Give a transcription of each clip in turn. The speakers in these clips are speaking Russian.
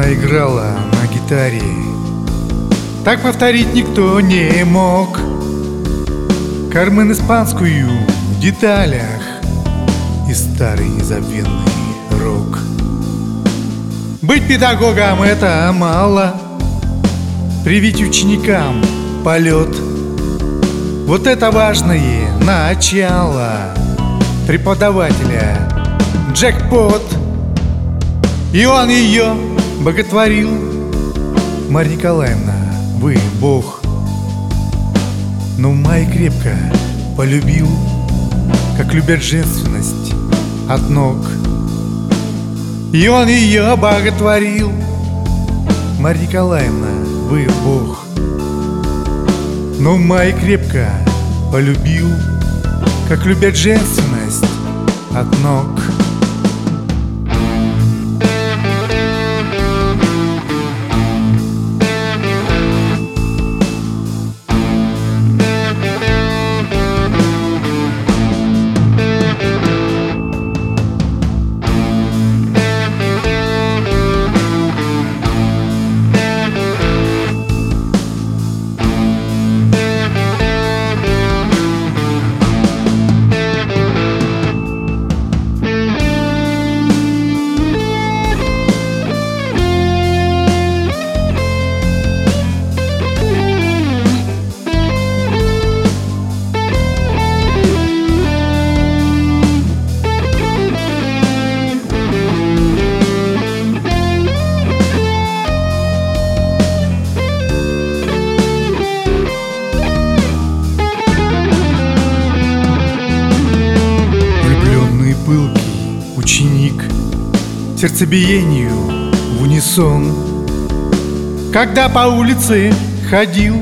играла на гитаре. Так повторить никто не мог. Кармен испанскую в деталях И старый незабвенный рок. Быть педагогом это мало. Привить ученикам полет. Вот это важное начало Преподавателя джекпот. И он ее боготворил. Марья Николаевна, вы бог. Но Май крепко полюбил Как любят женственность от ног. И он ее боготворил. Марья Николаевна, вы бог. Но Май крепко полюбил Как любят женственность от ног Сердцебиению в унисон. Когда по улице ходил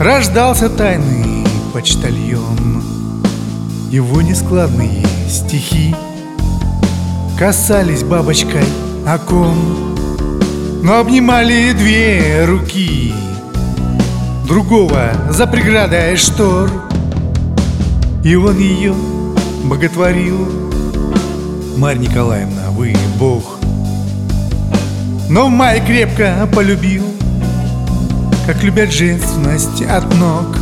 Рождался тайный почтальон. Его нескладные стихи Касались бабочкой окон Но обнимали две руки. Другого за преградой штор И он ее боготворил Марья Николаевна, вы бог. Но Май крепко полюбил Как любят женственность от ног.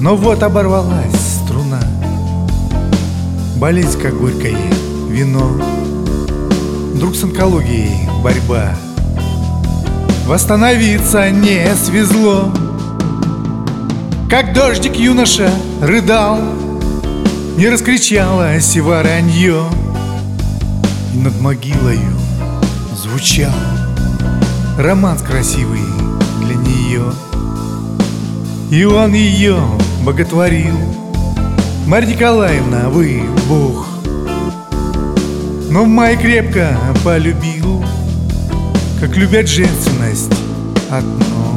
Но вот оборвалась струна Болезнь, как горькое вино. Вдруг с онкологией борьба. Восстановиться не свезло. Как дождик юноша рыдал Не раскричалось воронье И над могилою звучал Романс красивый для нее И он ее боготворил. Марья Николаевна, вы бог. Но Май крепко полюбил Как любят женственность от ног